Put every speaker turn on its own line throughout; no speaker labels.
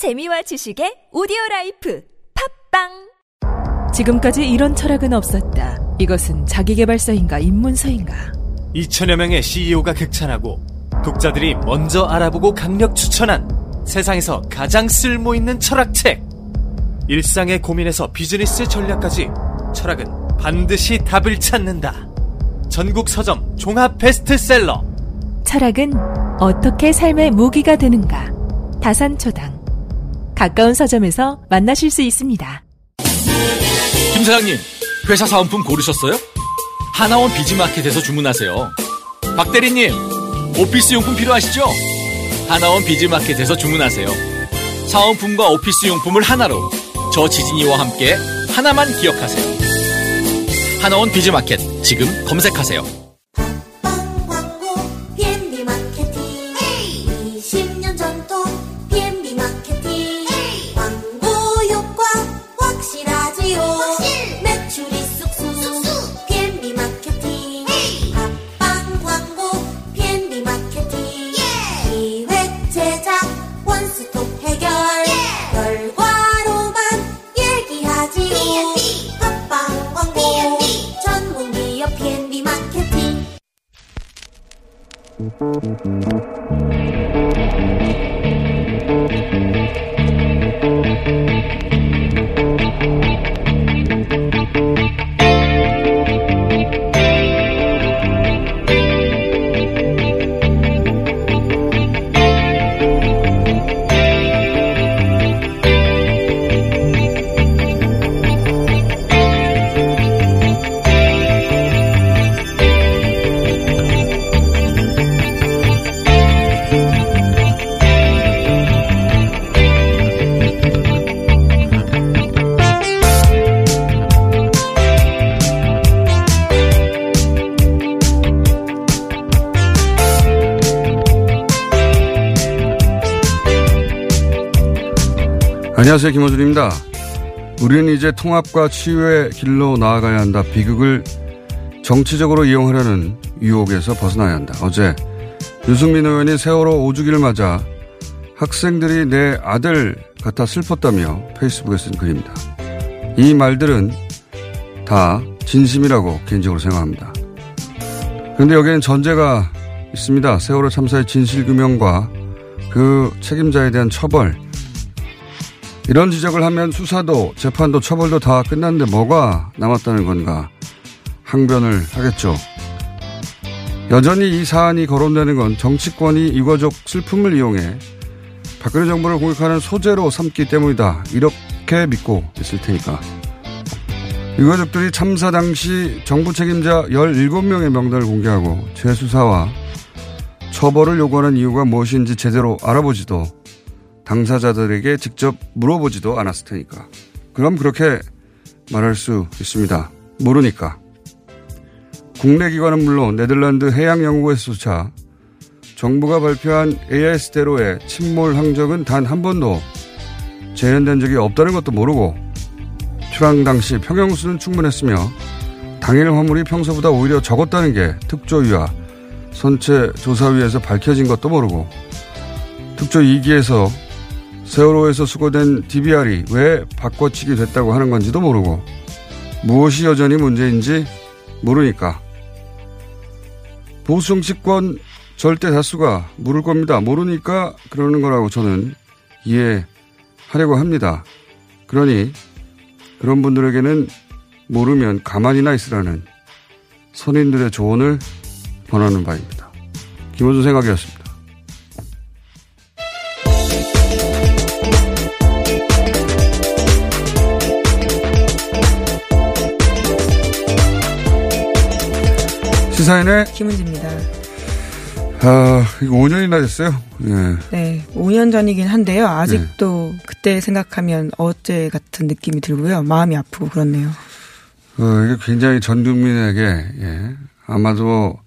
재미와 지식의 오디오 라이프 팟빵
지금까지 이런 철학은 없었다. 이것은 자기개발서인가 입문서인가?
2천여 명의 CEO가 극찬하고 독자들이 먼저 알아보고 강력 추천한 세상에서 가장 쓸모 있는 철학책. 일상의 고민에서 비즈니스 전략까지 철학은 반드시 답을 찾는다. 전국 서점 종합 베스트셀러.
철학은 어떻게 삶의 무기가 되는가? 다산초당. 가까운 서점에서 만나실 수 있습니다.
김 사장님, 회사 사은품 고르셨어요? 하나원 비즈마켓에서 주문하세요. 박 대리님, 오피스 용품 필요하시죠? 하나원 비즈마켓에서 주문하세요. 사은품과 오피스 용품을 하나로 저 지진이와 함께 하나만 기억하세요. 하나원 비즈마켓 지금 검색하세요.
안녕하세요. 김호준입니다. 우리는 이제 통합과 치유의 길로 나아가야 한다. 비극을 정치적으로 이용하려는 유혹에서 벗어나야 한다. 어제 유승민 의원이 세월호 5주기를 맞아 학생들이 내 아들 같아 슬펐다며 페이스북에 쓴 글입니다. 이 말들은 다 진심이라고 개인적으로 생각합니다. 그런데 여기에는 전제가 있습니다. 세월호 참사의 진실규명과 그 책임자에 대한 처벌, 이런 지적을 하면 수사도 재판도 처벌도 다 끝났는데 뭐가 남았다는 건가 항변을 하겠죠. 여전히 이 사안이 거론되는 건 정치권이 유가족 슬픔을 이용해 박근혜 정부를 공격하는 소재로 삼기 때문이다. 이렇게 믿고 있을 테니까. 유가족들이 참사 당시 정부 책임자 17명의 명단을 공개하고 재수사와 처벌을 요구하는 이유가 무엇인지 제대로 알아보지도 당사자들에게 직접 물어보지도 않았을 테니까. 그럼 그렇게 말할 수 있습니다. 모르니까. 국내 기관은 물론 네덜란드 해양연구소조차 정부가 발표한 AIS대로의 침몰 항적은 단 한 번도 재현된 적이 없다는 것도 모르고 출항 당시 평형수는 충분했으며 당일 화물이 평소보다 오히려 적었다는 게 특조위와 선체 조사위에서 밝혀진 것도 모르고 특조 2기에서 세월호에서 수거된 DBR이 왜 바꿔치기 됐다고 하는 건지도 모르고 무엇이 여전히 문제인지 모르니까 보수 정치권 절대 다수가 모를 겁니다. 모르니까 그러는 거라고 저는 이해하려고 합니다. 그러니 그런 분들에게는 모르면 가만히나 있으라는 선인들의 조언을 권하는 바입니다. 김호준 생각이었습니다. 시사인의
김은지입니다.
아, 이거 5년이나 됐어요. 예.
네, 5년 전이긴 한데요. 아직도 그때 생각하면 어제 같은 느낌이 들고요. 마음이 아프고 그렇네요.
어, 이게 굉장히 전 국민에게, 예. 아마도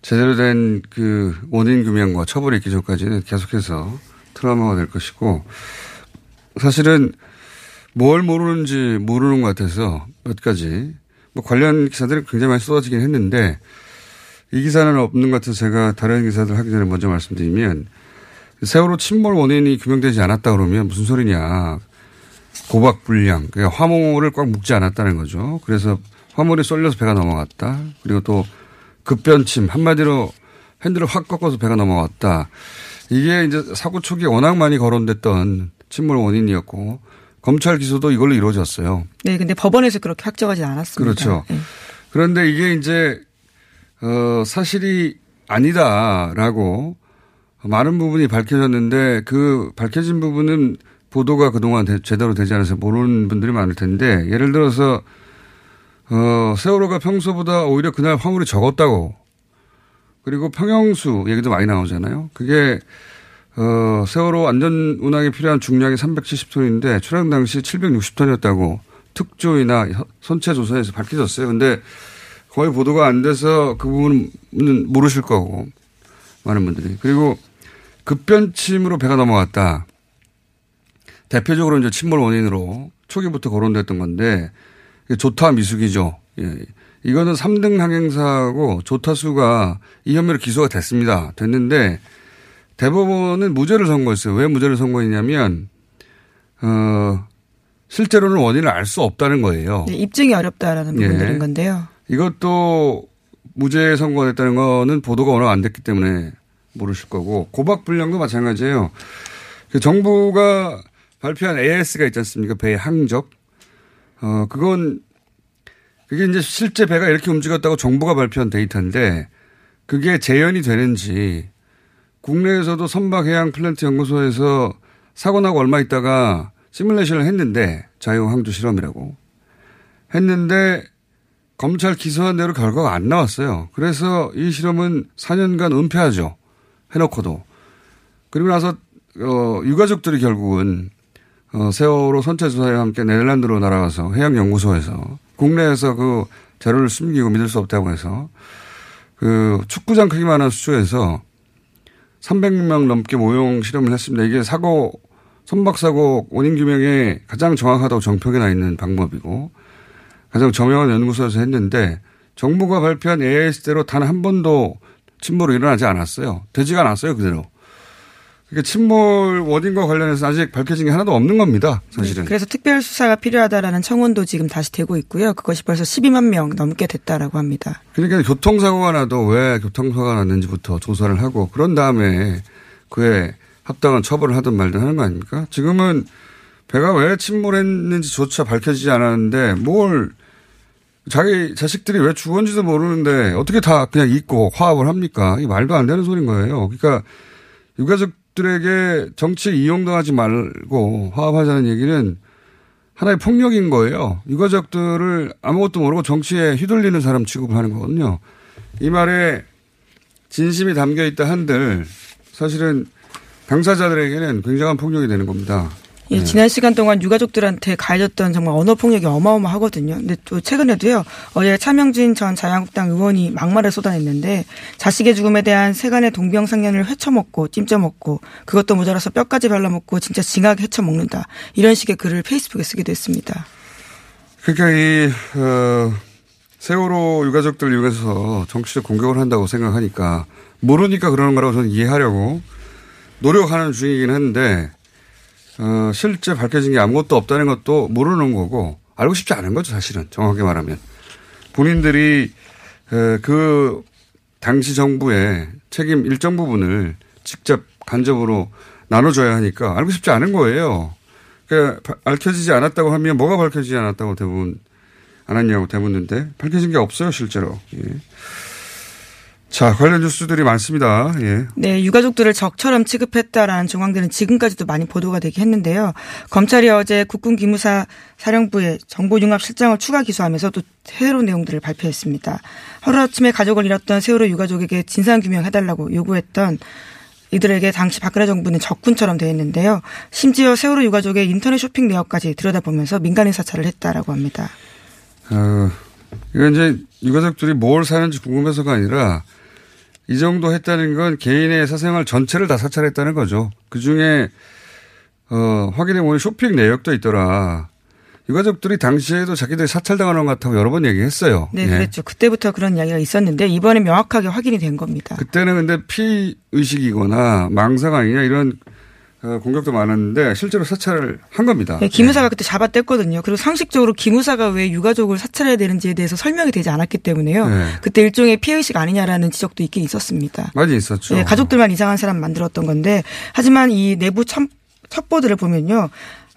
제대로 된 그 원인 규명과 처벌이 있기 전까지는 계속해서 트라우마가 될 것이고, 사실은 뭘 모르는지 모르는 것 같아서 몇 가지, 뭐 관련 기사들이 굉장히 많이 쏟아지긴 했는데, 이 기사는 없는 것 같아서 제가 다른 기사들 하기 전에 먼저 말씀드리면 세월호 침몰 원인이 규명되지 않았다 그러면 무슨 소리냐. 고박 불량, 그러니까 화물을 꽉 묶지 않았다는 거죠. 그래서 화물이 쏠려서 배가 넘어갔다. 그리고 또 급변침, 한마디로 핸들을 확 꺾어서 배가 넘어갔다. 이게 이제 사고 초기에 워낙 많이 거론됐던 침몰 원인이었고 검찰 기소도 이걸로 이루어졌어요.
네, 근데 법원에서 그렇게 확정하지 않았습니다.
그렇죠.
네.
그런데 이게 이제 어 사실이 아니다라고 많은 부분이 밝혀졌는데 그 밝혀진 부분은 보도가 그동안 대, 제대로 되지 않아서 모르는 분들이 많을 텐데 예를 들어서 어 세월호가 평소보다 오히려 그날 화물이 적었다고 그리고 평형수 얘기도 많이 나오잖아요. 그게 어 세월호 안전 운항에 필요한 중량이 370톤인데 출항 당시 760톤이었다고 특조위나 선체 조사에서 밝혀졌어요. 근데 거의 보도가 안 돼서 그 부분은 모르실 거고 많은 분들이 그리고 급변침으로 배가 넘어갔다. 대표적으로 이제 침몰 원인으로 초기부터 거론됐던 건데 조타 미숙이죠. 예. 이거는 3등 항행사고 조타수가 이 혐의로 기소가 됐습니다. 됐는데 대법원은 무죄를 선고했어요. 왜 무죄를 선고했냐면 어 실제로는 원인을 알 수 없다는 거예요.
네, 입증이 어렵다라는 부분들인
예.
건데요.
이것도 무죄 선고가 됐다는 거는 보도가 워낙 안 됐기 때문에 모르실 거고 고박 불량도 마찬가지예요. 그 정부가 발표한 AS가 있지 않습니까? 배의 항적. 어 그건 그게 이제 실제 배가 이렇게 움직였다고 정부가 발표한 데이터인데 그게 재현이 되는지 국내에서도 선박해양 플랜트 연구소에서 사고 나고 얼마 있다가 시뮬레이션을 했는데 자유항주 실험이라고 했는데 검찰 기소한 대로 결과가 안 나왔어요. 그래서 이 실험은 4년간 은폐하죠. 해놓고도. 그리고 나서 어, 유가족들이 결국은 어, 세월호 선체 조사와 함께 네덜란드로 날아가서 해양연구소에서 국내에서 그 자료를 숨기고 믿을 수 없다고 해서 그 축구장 크기만한 수초에서 300명 넘게 모형 실험을 했습니다. 이게 사고 선박 사고 원인 규명에 가장 정확하다고 정평이 나 있는 방법이고 가장 저명한 연구소에서 했는데 정부가 발표한 AIS대로 단 한 번도 침몰이 일어나지 않았어요. 되지가 않았어요, 그대로. 그러니까 침몰 원인과 관련해서 아직 밝혀진 게 하나도 없는 겁니다, 사실은.
그래서 특별 수사가 필요하다라는 청원도 지금 다시 되고 있고요. 그것이 벌써 12만 명 넘게 됐다라고 합니다.
그러니까 교통사고가 나도 왜 교통사고가 났는지부터 조사를 하고 그런 다음에 그에 합당한 처벌을 하든 말든 하는 거 아닙니까? 지금은 배가 왜 침몰했는지조차 밝혀지지 않았는데 뭘 자기 자식들이 왜 죽었는지도 모르는데 어떻게 다 그냥 잊고 화합을 합니까? 이 말도 안 되는 소리인 거예요. 그러니까 유가족들에게 정치 이용당하지 말고 화합하자는 얘기는 하나의 폭력인 거예요. 유가족들을 아무것도 모르고 정치에 휘둘리는 사람 취급을 하는 거거든요. 이 말에 진심이 담겨 있다 한들 사실은 당사자들에게는 굉장한 폭력이 되는 겁니다.
예, 지난 시간 동안 유가족들한테 가해졌던 정말 언어 폭력이 어마어마하거든요. 근데 또 최근에도요, 어제 차명진 전 자유한국당 의원이 막말을 쏟아냈는데 자식의 죽음에 대한 세간의 동병상련을 헤쳐먹고 찜쪄먹고 그것도 모자라서 뼈까지 발라먹고 진짜 징하게 헤쳐먹는다. 이런 식의 글을 페이스북에 쓰기도 했습니다.
그러니까 이 어, 세월호 유가족들 이용해서 정치적 공격을 한다고 생각하니까 모르니까 그러는 거라고 저는 이해하려고 노력하는 중이긴 한데 어, 실제 밝혀진 게 아무것도 없다는 것도 모르는 거고 알고 싶지 않은 거죠 사실은 정확하게 말하면 본인들이 에, 그 당시 정부의 책임 일정 부분을 직접 간접으로 나눠줘야 하니까 알고 싶지 않은 거예요. 그러니까 바- 밝혀지지 않았다고 하면 뭐가 밝혀지지 않았다고 대부분 않았냐고 대묻는데 밝혀진 게 없어요 실제로. 예. 자 관련 뉴스들이 많습니다. 예.
네, 유가족들을 적처럼 취급했다라는 정황들은 지금까지도 많이 보도가 되긴 했는데요. 검찰이 어제 국군 기무사 사령부에 정보융합 실장을 추가 기소하면서 또 새로운 내용들을 발표했습니다. 하루아침에 가족을 잃었던 세월호 유가족에게 진상규명해달라고 요구했던 이들에게 당시 박근혜 정부는 적군처럼 대했는데요. 심지어 세월호 유가족의 인터넷 쇼핑 내역까지 들여다보면서 민간인 사찰을 했다라고 합니다.
어, 이건 이제 유가족들이 뭘 사는지 궁금해서가 아니라 이 정도 했다는 건 개인의 사생활 전체를 다 사찰했다는 거죠. 그 중에, 어, 확인해 보니 쇼핑 내역도 있더라. 유가족들이 당시에도 자기들이 사찰당하는 것 같다고 여러 번 얘기했어요.
네,
예.
그랬죠. 그때부터 그런 이야기가 있었는데 이번에 명확하게 확인이 된 겁니다.
그때는 근데 피의식이거나 망상 아니냐 이런 어, 공격도 많았는데 실제로 사찰을 한 겁니다.
네, 기무사가 그때 잡아뗐거든요. 그리고 상식적으로 기무사가 왜 유가족을 사찰해야 되는지에 대해서 설명이 되지 않았기 때문에요.
네.
그때 일종의 피해의식 아니냐라는 지적도 있긴 있었습니다.
많이 있었죠.
네, 가족들만 이상한 사람 만들었던 건데 하지만 이 내부 첩, 첩보들을 보면요.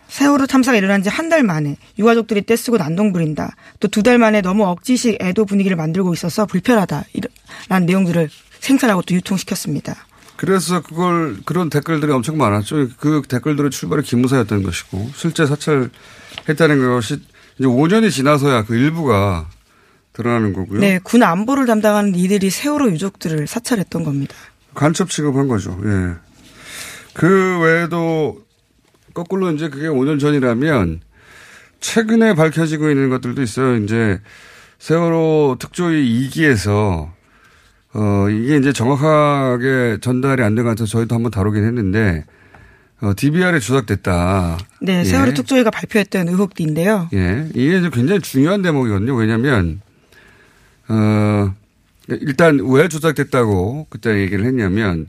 세월호 참사가 일어난 지 한 달 만에 유가족들이 떼쓰고 난동 부린다. 또 두 달 만에 너무 억지식 애도 분위기를 만들고 있어서 불편하다. 이런 내용들을 생산하고 또 유통시켰습니다.
그래서 그걸 그런 댓글들이 엄청 많았죠. 그 댓글들의 출발이 기무사였던 것이고 실제 사찰했다는 것이 이제 5년이 지나서야 그 일부가 드러나는 거고요.
네, 군 안보를 담당하는 이들이 세월호 유족들을 사찰했던 겁니다.
간첩 취급한 거죠. 예. 그 외에도 거꾸로 이제 그게 5년 전이라면 최근에 밝혀지고 있는 것들도 있어요. 이제 세월호 특조위 2기에서 어, 이게 이제 정확하게 전달이 안된것 같아서 저희도 한번 다루긴 했는데, 어, DBR에 조작됐다.
네, 세월호 특조위가 발표했던 의혹인데요.
예. 이게 이제 굉장히 중요한 대목이거든요. 왜냐면, 어, 일단 왜 조작됐다고 그때 얘기를 했냐면,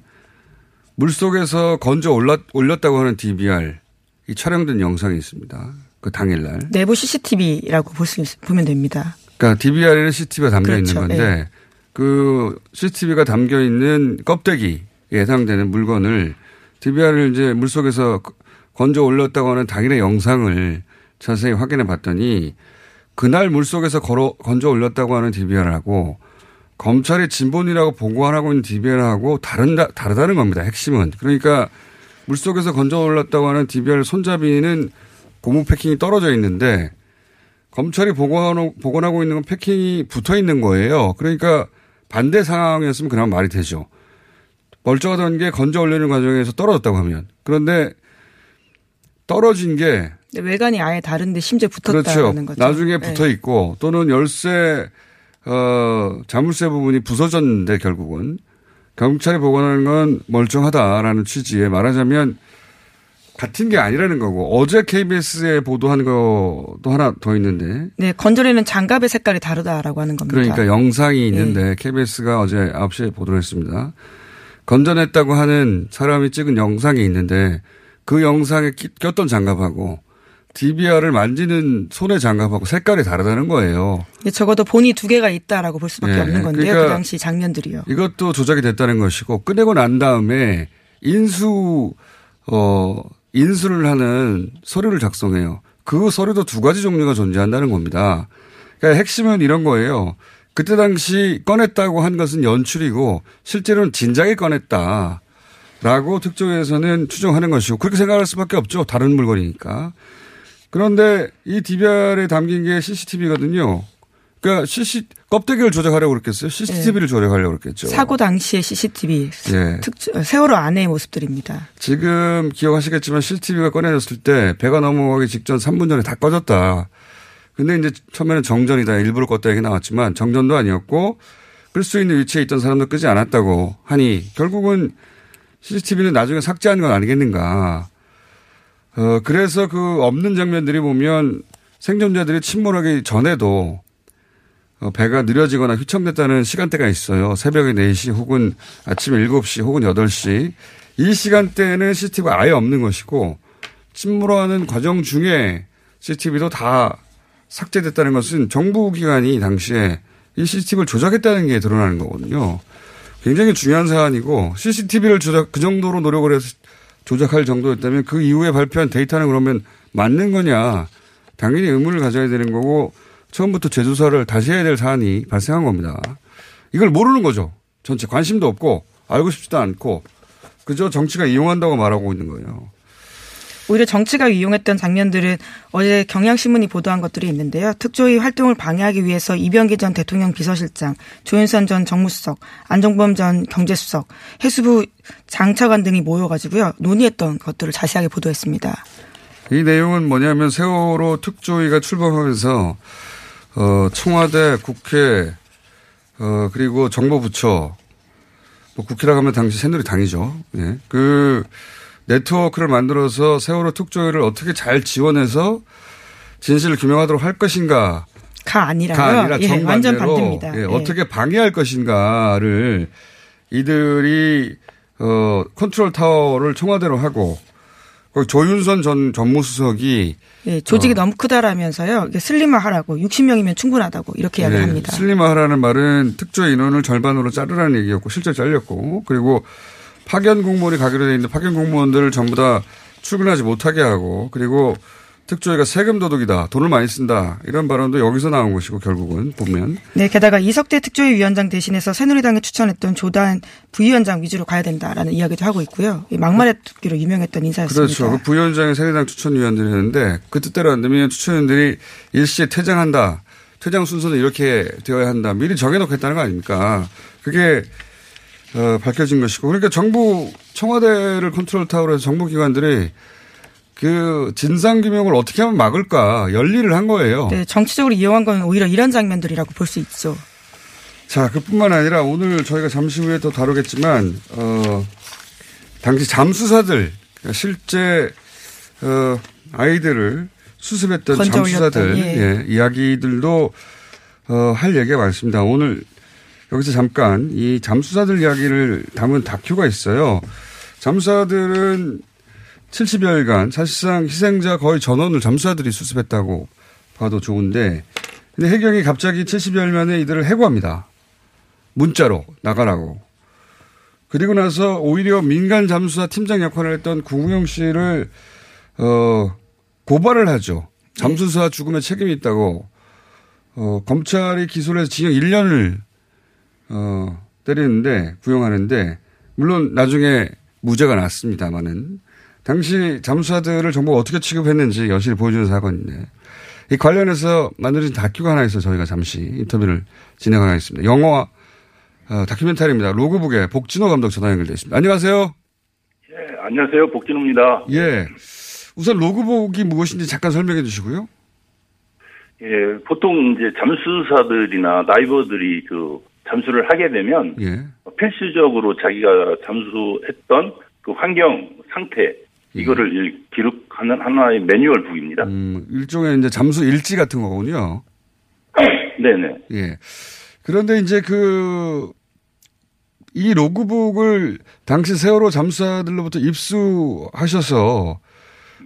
물 속에서 건져 올랐, 올렸다고 하는 DBR, 이 촬영된 영상이 있습니다. 그 당일날.
내부 CCTV라고 볼 수, 보면 됩니다.
그러니까 DBR에는 CCTV가 담겨
그렇죠.
있는 건데,
예.
그 CCTV가 담겨 있는 껍데기 예상되는 물건을 DBR을 이제 물 속에서 건져 올렸다고 하는 당일의 영상을 자세히 확인해 봤더니 그날 물 속에서 걸어 건져 올렸다고 하는 DBR하고 검찰이 진본이라고 보고하고 있는 DBR하고 다른다 다르다는 겁니다. 핵심은 그러니까 물 속에서 건져 올렸다고 하는 DBR 손잡이는 고무 패킹이 떨어져 있는데 검찰이 복원하고, 복원하고 있는 건 패킹이 붙어 있는 거예요. 그러니까 반대 상황이었으면 그나마 말이 되죠. 멀쩡하던 게 건져 올리는 과정에서 떨어졌다고 하면. 그런데 떨어진 게
외관이 아예 다른데 심지어
그렇죠.
붙었다는 거죠.
나중에
네.
붙어 있고 또는 열쇠 어 자물쇠 부분이 부서졌는데 결국은 경찰이 복원하는 건 멀쩡하다라는 취지에 말하자면 같은 게 아니라는 거고 어제 KBS에 보도한 것도 하나 더 있는데
네, 건조리는 장갑의 색깔이 다르다라고 하는 겁니다.
그러니까 영상이 있는데
네.
KBS가 어제 9시에 보도를 했습니다. 건전했다고 하는 사람이 찍은 영상이 있는데 그 영상에 끼- 꼈던 장갑하고 DBR을 만지는 손의 장갑하고 색깔이 다르다는 거예요.
예, 적어도 본이 두 개가 있다라고 볼 수밖에
네,
없는 건데요.
그러니까
그 당시 장면들이요.
이것도 조작이 됐다는 것이고 꺼내고 난 다음에 인수 어 인수를 하는 서류를 작성해요. 그 서류도 두 가지 종류가 존재한다는 겁니다. 그러니까 핵심은 이런 거예요. 그때 당시 꺼냈다고 한 것은 연출이고 실제로는 진작에 꺼냈다라고 특조위에서는 추정하는 것이고 그렇게 생각할 수밖에 없죠. 다른 물건이니까. 그런데 이 DVR에 담긴 게 CCTV거든요. 그러니까 CC 껍데기를 조작하려고 그랬겠어요. CCTV를 조작하려고 그랬겠죠.
사고 당시의 CCTV
예.
특 세월호 안의 모습들입니다.
지금 기억하시겠지만 CCTV가 꺼내졌을 때 배가 넘어가기 직전 3분 전에 다 꺼졌다. 근데 이제 처음에는 정전이다. 일부러 껐다 얘기 나왔지만 정전도 아니었고 끌 수 있는 위치에 있던 사람도 끄지 않았다고 하니 결국은 CCTV는 나중에 삭제한 건 아니겠는가. 어, 그래서 그 없는 장면들이 보면 생존자들이 침몰하기 전에도 어, 배가 느려지거나 휘청됐다는 시간대가 있어요. 새벽에 4시 혹은 아침 7시 혹은 8시. 이 시간대에는 CCTV가 아예 없는 것이고 침몰하는 과정 중에 CCTV도 다 삭제됐다는 것은 정부 기관이 당시에 이 CCTV를 조작했다는 게 드러나는 거거든요. 굉장히 중요한 사안이고 CCTV를 조작 그 정도로 노력을 해서 조작할 정도였다면 그 이후에 발표한 데이터는 그러면 맞는 거냐 당연히 의문을 가져야 되는 거고 처음부터 재조사를 다시 해야 될 사안이 발생한 겁니다. 이걸 모르는 거죠. 전체 관심도 없고 알고 싶지도 않고 그저 정치가 이용한다고 말하고 있는 거예요.
오히려 정치가 이용했던 장면들은 어제 경향신문이 보도한 것들이 있는데요. 특조위 활동을 방해하기 위해서 이병기 전 대통령 비서실장, 조윤선 전 정무수석, 안종범 전 경제수석, 해수부 장차관 등이 모여가지고요. 논의했던 것들을 자세하게 보도했습니다.
이 내용은 뭐냐면 세월호 특조위가 출범하면서 어, 청와대, 국회, 어, 그리고 정보부처, 뭐 국회라고 하면 당시 새누리당이죠. 예. 그 네트워크를 만들어서 세월호 특조위를 어떻게 잘 지원해서 진실을 규명하도록 할 것인가
가 아니라요.
가 아니라
예,
정반대로
완전 반대입니다.
예,
예.
어떻게 방해할 것인가를 이들이 어 컨트롤 타워를 청와대로 하고 그 조윤선 전 정무수석이
예, 조직이
어.
너무 크다라면서요. 슬림화하라고 60명이면 충분하다고 이렇게
네,
이야기합니다.
슬림화하라는 말은 특조 인원을 절반으로 자르라는 얘기였고 실제 잘렸고 그리고 파견 공무원이 가기로 돼 있는데 파견 공무원들을 전부 다 출근하지 못하게 하고 그리고 특조위가 세금 도둑이다 돈을 많이 쓴다 이런 발언도 여기서 나온 것이고 결국은 보면
네, 게다가 이석대 특조위 위원장 대신해서 새누리당이 추천했던 조단 부위원장 위주로 가야 된다라는 이야기도 하고 있고요. 이 막말의 두기로 유명했던 인사였습니다.
그렇죠. 그 부위원장이 새누리당 추천위원들이었는데 그 뜻대로 안 되면 추천위원들이 일시에 퇴장한다. 퇴장 순서는 이렇게 되어야 한다. 미리 정해놓고 했다는 거 아닙니까? 그게 어, 밝혀진 것이고 그러니까 정부 청와대를 컨트롤 타워로 해서 정부 기관들이 그 진상규명을 어떻게 하면 막을까 열일을 한 거예요.
네, 정치적으로 이용한 건 오히려 이런 장면들이라고 볼 수 있죠.
자, 그뿐만 아니라 오늘 저희가 잠시 후에 또 다루겠지만, 어, 당시 잠수사들, 그러니까 실제, 어, 아이들을 수습했던 잠수사들, 예.
예.
이야기들도, 어, 할 얘기가 많습니다. 오늘 여기서 잠깐 이 잠수사들 이야기를 담은 다큐가 있어요. 잠수사들은 70여일간 사실상 희생자 거의 전원을 잠수사들이 수습했다고 봐도 좋은데, 근데 해경이 갑자기 70여일 만에 이들을 해고합니다. 문자로 나가라고. 그리고 나서 오히려 민간 잠수사 팀장 역할을 했던 구웅영 씨를 어 고발을 하죠. 잠수사 죽음에 책임이 있다고 어 검찰이 기소를 해서 징역 1년을 어 때리는데 구형하는데 물론 나중에 무죄가 났습니다만은 당시 잠수사들을 정부가 어떻게 취급했는지 여실히 보여주는 사건인데 이 관련해서 만들어진 다큐가 하나 있어 저희가 잠시 인터뷰를 진행하겠습니다. 영화 어, 다큐멘터리입니다. 로그북의 복진호 감독 전화 연결되어 있습니다. 안녕하세요.
예, 안녕하세요. 복진호입니다.
예. 우선 로그북이 무엇인지 잠깐 설명해 주시고요.
예, 보통 이제 잠수사들이나 다이버들이 그 잠수를 하게 되면
예.
필수적으로 자기가 잠수했던 그 환경 상태 이거를 일- 기록하는 하나의 매뉴얼 북입니다.
음, 일종의 이제 잠수 일지 같은 거군요.
네네.
예. 그런데 이제 그, 이 로그북을 당시 세월호 잠수사들로부터 입수하셔서,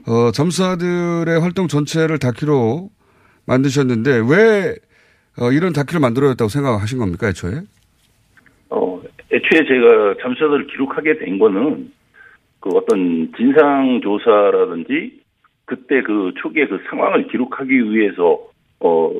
어, 잠수사들의 활동 전체를 다큐로 만드셨는데, 왜, 어, 이런 다큐를 만들어야겠다고 생각하신 겁니까, 애초에?
어, 애초에 제가 잠수사들을 기록하게 된 거는 그 어떤 진상 조사라든지 그때 그 초기에 그 상황을 기록하기 위해서 어,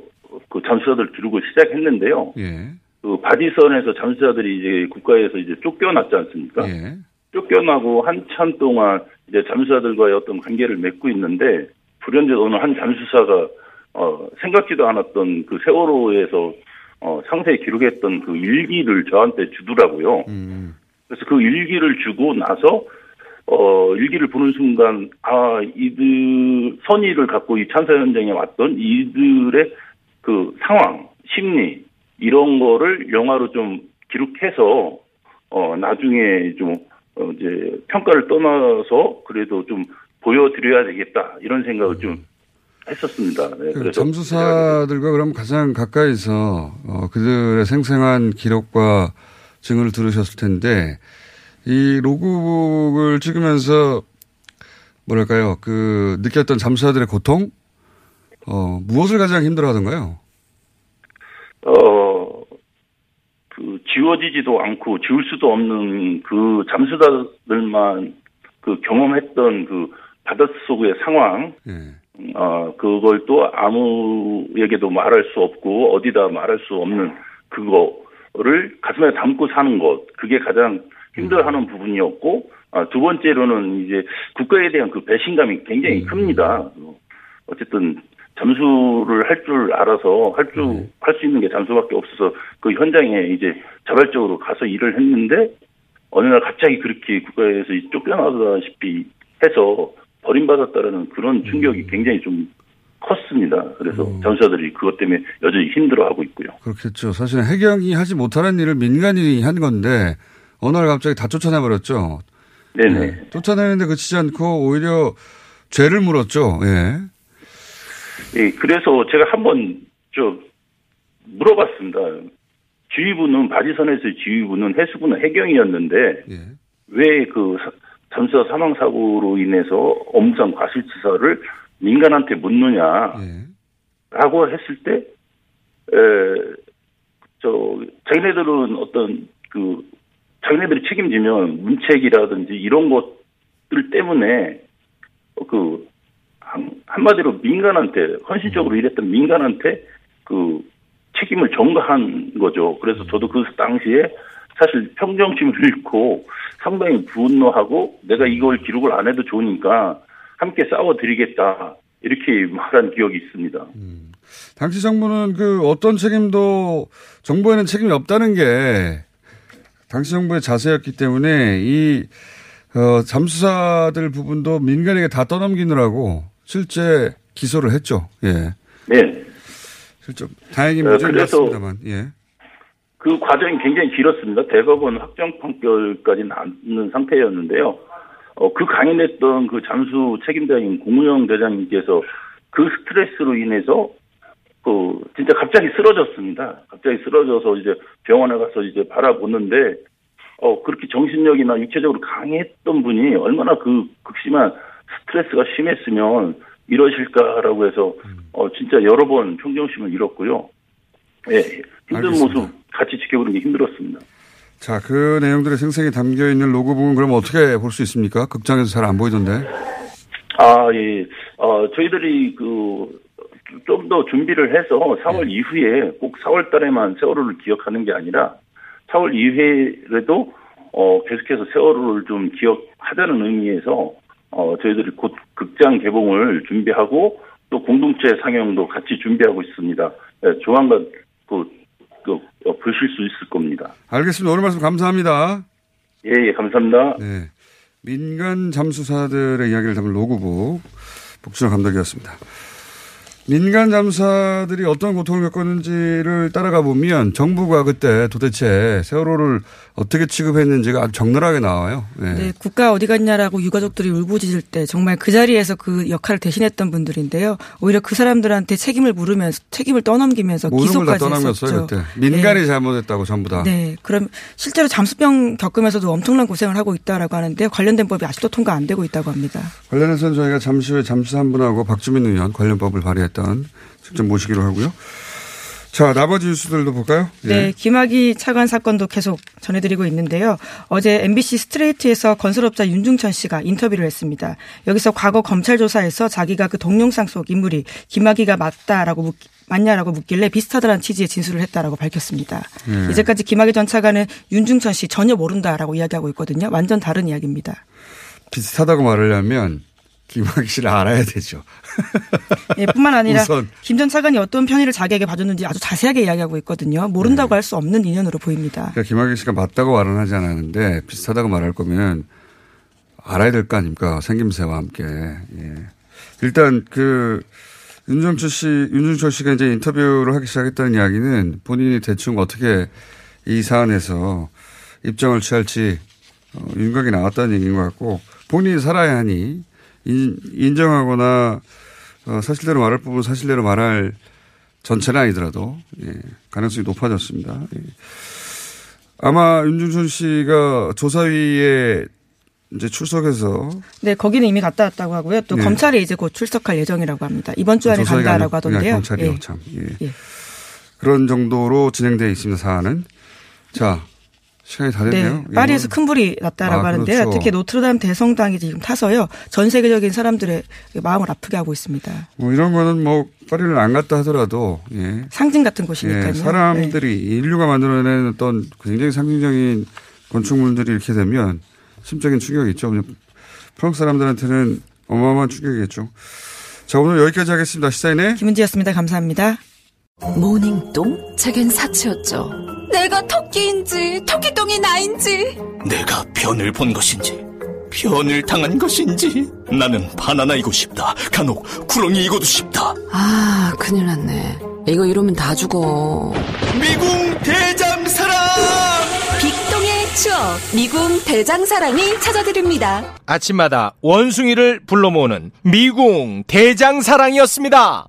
그 잠수사들 기록을 시작했는데요.
예.
그 바지선에서 잠수사들이 이제 국가에서 이제 쫓겨났지 않습니까?
예.
쫓겨나고 한참 동안 이제 잠수사들과의 어떤 관계를 맺고 있는데 불현듯 어느 한 잠수사가 어 생각지도 않았던 그 세월호에서 어 상세히 기록했던 그 일기를 저한테 주더라고요.
음.
그래서 그 일기를 주고 나서 어 일기를 보는 순간 아 이들 선의를 갖고 이 참사 현장에 왔던 이들의 그 상황, 심리 이런 거를 영화로 좀 기록해서 어 나중에 좀 어, 이제 평가를 떠나서 그래도 좀 보여드려야 되겠다 이런 생각을 좀 했었습니다. 네,
그 잠수사들과 그럼 가장 가까이서 어, 그들의 생생한 기록과 증언을 들으셨을 텐데 이 로그북을 찍으면서 뭐랄까요 그 느꼈던 잠수사들의 고통 어, 무엇을 가장 힘들어하던가요?
어, 그, 지워지지도 않고 지울 수도 없는 그 잠수자들만 그 경험했던 그 바닷속의 상황,
예.
어, 그걸 또 아무에게도 말할 수 없고 어디다 말할 수 없는 그거를 가슴에 담고 사는 것, 그게 가장 힘들어하는 부분이었고, 아, 두 번째로는 이제 국가에 대한 그 배신감이 굉장히 큽니다. 어쨌든 잠수를 할 줄 알아서 할 줄 할수 있는 게 잠수밖에 없어서 그 현장에 이제 자발적으로 가서 일을 했는데 어느 날 갑자기 그렇게 국가에서 쫓겨나다시피 해서 버림받았다라는 그런 충격이 굉장히 좀 컸습니다. 그래서 잠수사들이 그것 때문에 여전히 힘들어하고 있고요.
그렇겠죠. 사실 해경이 하지 못하는 일을 민간인이 한 건데 어느 날 갑자기 다 쫓아내 버렸죠.
네네.
쫓아내는데 그치지 않고 오히려 죄를 물었죠. 예.
예, 그래서 제가 한번 저 물어봤습니다. 지휘부는 바지선에서 지휘부는 해수부는 해경이었는데
예.
왜그 잠수사 사망 사고로 인해서 업무상 과실치사를 민간한테 묻느냐
예.
라고 했을 때, 에, 저, 자기네들은 어떤, 그, 자기네들이 책임지면 문책이라든지 이런 것들 때문에, 어, 그, 한, 한마디로 민간한테, 헌신적으로 일했던 민간한테 그 책임을 전가한 거죠. 그래서 저도 그 당시에 사실 평정심을 잃고 상당히 분노하고 내가 이걸 기록을 안 해도 좋으니까 함께 싸워드리겠다. 이렇게 말한 기억이 있습니다.
당시 정부는 그 어떤 책임도 정부에는 책임이 없다는 게 당시 정부의 자세였기 때문에 이 어, 잠수사들 부분도 민간에게 다 떠넘기느라고 실제 기소를 했죠. 예.
네.
실제 다행히
어, 그래서-
났습니다만. 예.
그 과정이 굉장히 길었습니다. 대법원 확정 판결까지 나는 상태였는데요. 어, 그 강인했던 그 잠수 책임자인 공무영 대장님께서 그 스트레스로 인해서 그 진짜 갑자기 쓰러졌습니다. 갑자기 쓰러져서 이제 병원에 가서 이제 바라보는데 어 그렇게 정신력이나 육체적으로 강했던 분이 얼마나 그 극심한 스트레스가 심했으면 이러실까라고 해서 어 진짜 여러 번 평정심을 잃었고요. 예, 힘든
알겠습니다.
모습 같이 지켜보는 게 힘들었습니다.
자, 그 내용들의 생생히 담겨 있는 로그북은 그럼 어떻게 볼 수 있습니까? 극장에서 잘 안 보이던데.
아, 예. 어, 저희들이 그, 좀 더 준비를 해서 4월 이후에 꼭 4월 달에만 세월호를 기억하는 게 아니라 4월 이후에라도 어, 계속해서 세월호를 좀 기억하자는 의미에서 어, 저희들이 곧 극장 개봉을 준비하고 또 공동체 상영도 같이 준비하고 있습니다. 예, 조만간 그, 그, 어, 보실 수 있을 겁니다.
알겠습니다. 오늘 말씀 감사합니다.
예, 예, 감사합니다.
네. 민간 잠수사들의 이야기를 담은 로그북 복준호 감독이었습니다. 민간 잠수사들이 어떤 고통을 겪었는지를 따라가 보면 정부가 그때 도대체 세월호를 어떻게 취급했는지가 아주 적나라하게 나와요. 네.
네, 국가 어디 갔냐라고 유가족들이 울부짖을 때 정말 그 자리에서 그 역할을 대신했던 분들인데요. 오히려 그 사람들한테 책임을 물으면서 책임을 떠넘기면서 기소까지
떠넘겼어요,
했었죠.
그때. 민간이 잘못했다고 전부 다.
네, 그럼 실제로 잠수병 겪으면서도 엄청난 고생을 하고 있다라고 하는데 관련된 법이 아직도 통과 안 되고 있다고 합니다.
관련해서는 저희가 잠시 후에 잠수 한 분하고 박주민 의원 관련 법을 발의했던 직접 모시기로 하고요. 자, 나머지 뉴스들도 볼까요? 예.
네, 김학의 차관 사건도 계속 전해드리고 있는데요. 어제 MBC 스트레이트에서 건설업자 윤중천 씨가 인터뷰를 했습니다. 여기서 과거 검찰 조사에서 자기가 그 동영상 속 인물이 김학의가 맞다라고 묻, 맞냐라고 묻길래 비슷하다는 취지의 진술을 했다라고 밝혔습니다.
네.
이제까지 김학의 전 차관은 윤중천 씨 전혀 모른다라고 이야기하고 있거든요. 완전 다른 이야기입니다.
비슷하다고 말하려면 김학의 씨를 알아야 되죠.
예, 뿐만 아니라. 김 전 차관이 어떤 편의를 자기에게 봐줬는지 아주 자세하게 이야기하고 있거든요. 모른다고 할수 없는 인연으로 보입니다.
그러니까 김학의 씨가 맞다고 말은 하지 않았는데 비슷하다고 말할 거면 알아야 될 거 아닙니까? 생김새와 함께. 예. 일단 그 윤정철 씨, 윤중철 씨가 이제 인터뷰를 하기 시작했다는 이야기는 본인이 대충 어떻게 이 사안에서 입장을 취할지 어, 윤곽이 나왔다는 얘기인 것 같고 본인이 살아야 하니 인, 인정하거나 어, 사실대로 말할 부분 사실대로 말할 전체는 아니더라도 예, 가능성이 높아졌습니다. 예. 아마 윤중천 씨가 조사위에 이제 출석해서
네, 거기는 이미 갔다 왔다고 하고요. 또
네.
검찰에 이제 곧 출석할 예정이라고 합니다. 이번 주 안에 간다라고 하던데요.
경찰이요,
예.
참. 예.
예.
그런 정도로 진행되어 있습니다, 사안은. 자, 시간이 다 됐네요.
네, 파리에서 큰 불이 났다라고
아,
하는데요.
그렇죠.
특히 노트르담 대성당이 지금 타서요. 전 세계적인 사람들의 마음을 아프게 하고 있습니다.
뭐 이런 거는 뭐 파리를 안 갔다 하더라도 예.
상징 같은 곳이니까요. 네.
예, 사람들이 인류가 만들어낸 어떤 굉장히 상징적인 건축물들이 이렇게 되면 심적인 충격이 있죠. 프랑스 사람들한테는 어마어마한 충격이겠죠. 자, 오늘 여기까지 하겠습니다. 시사인의
김은지였습니다. 감사합니다.
모닝똥? 제겐 사치였죠.
내가 토끼인지 토끼똥이 나인지
내가 변을 본 것인지 변을 당한 것인지 나는 바나나이고 싶다 간혹 구렁이이고도 싶다
아, 큰일 났네. 이거 이러면 다 죽어.
미궁 대장사랑
빅동의 추억 미궁 대장사랑이 찾아드립니다.
아침마다 원숭이를 불러 모으는 미궁 대장사랑이었습니다.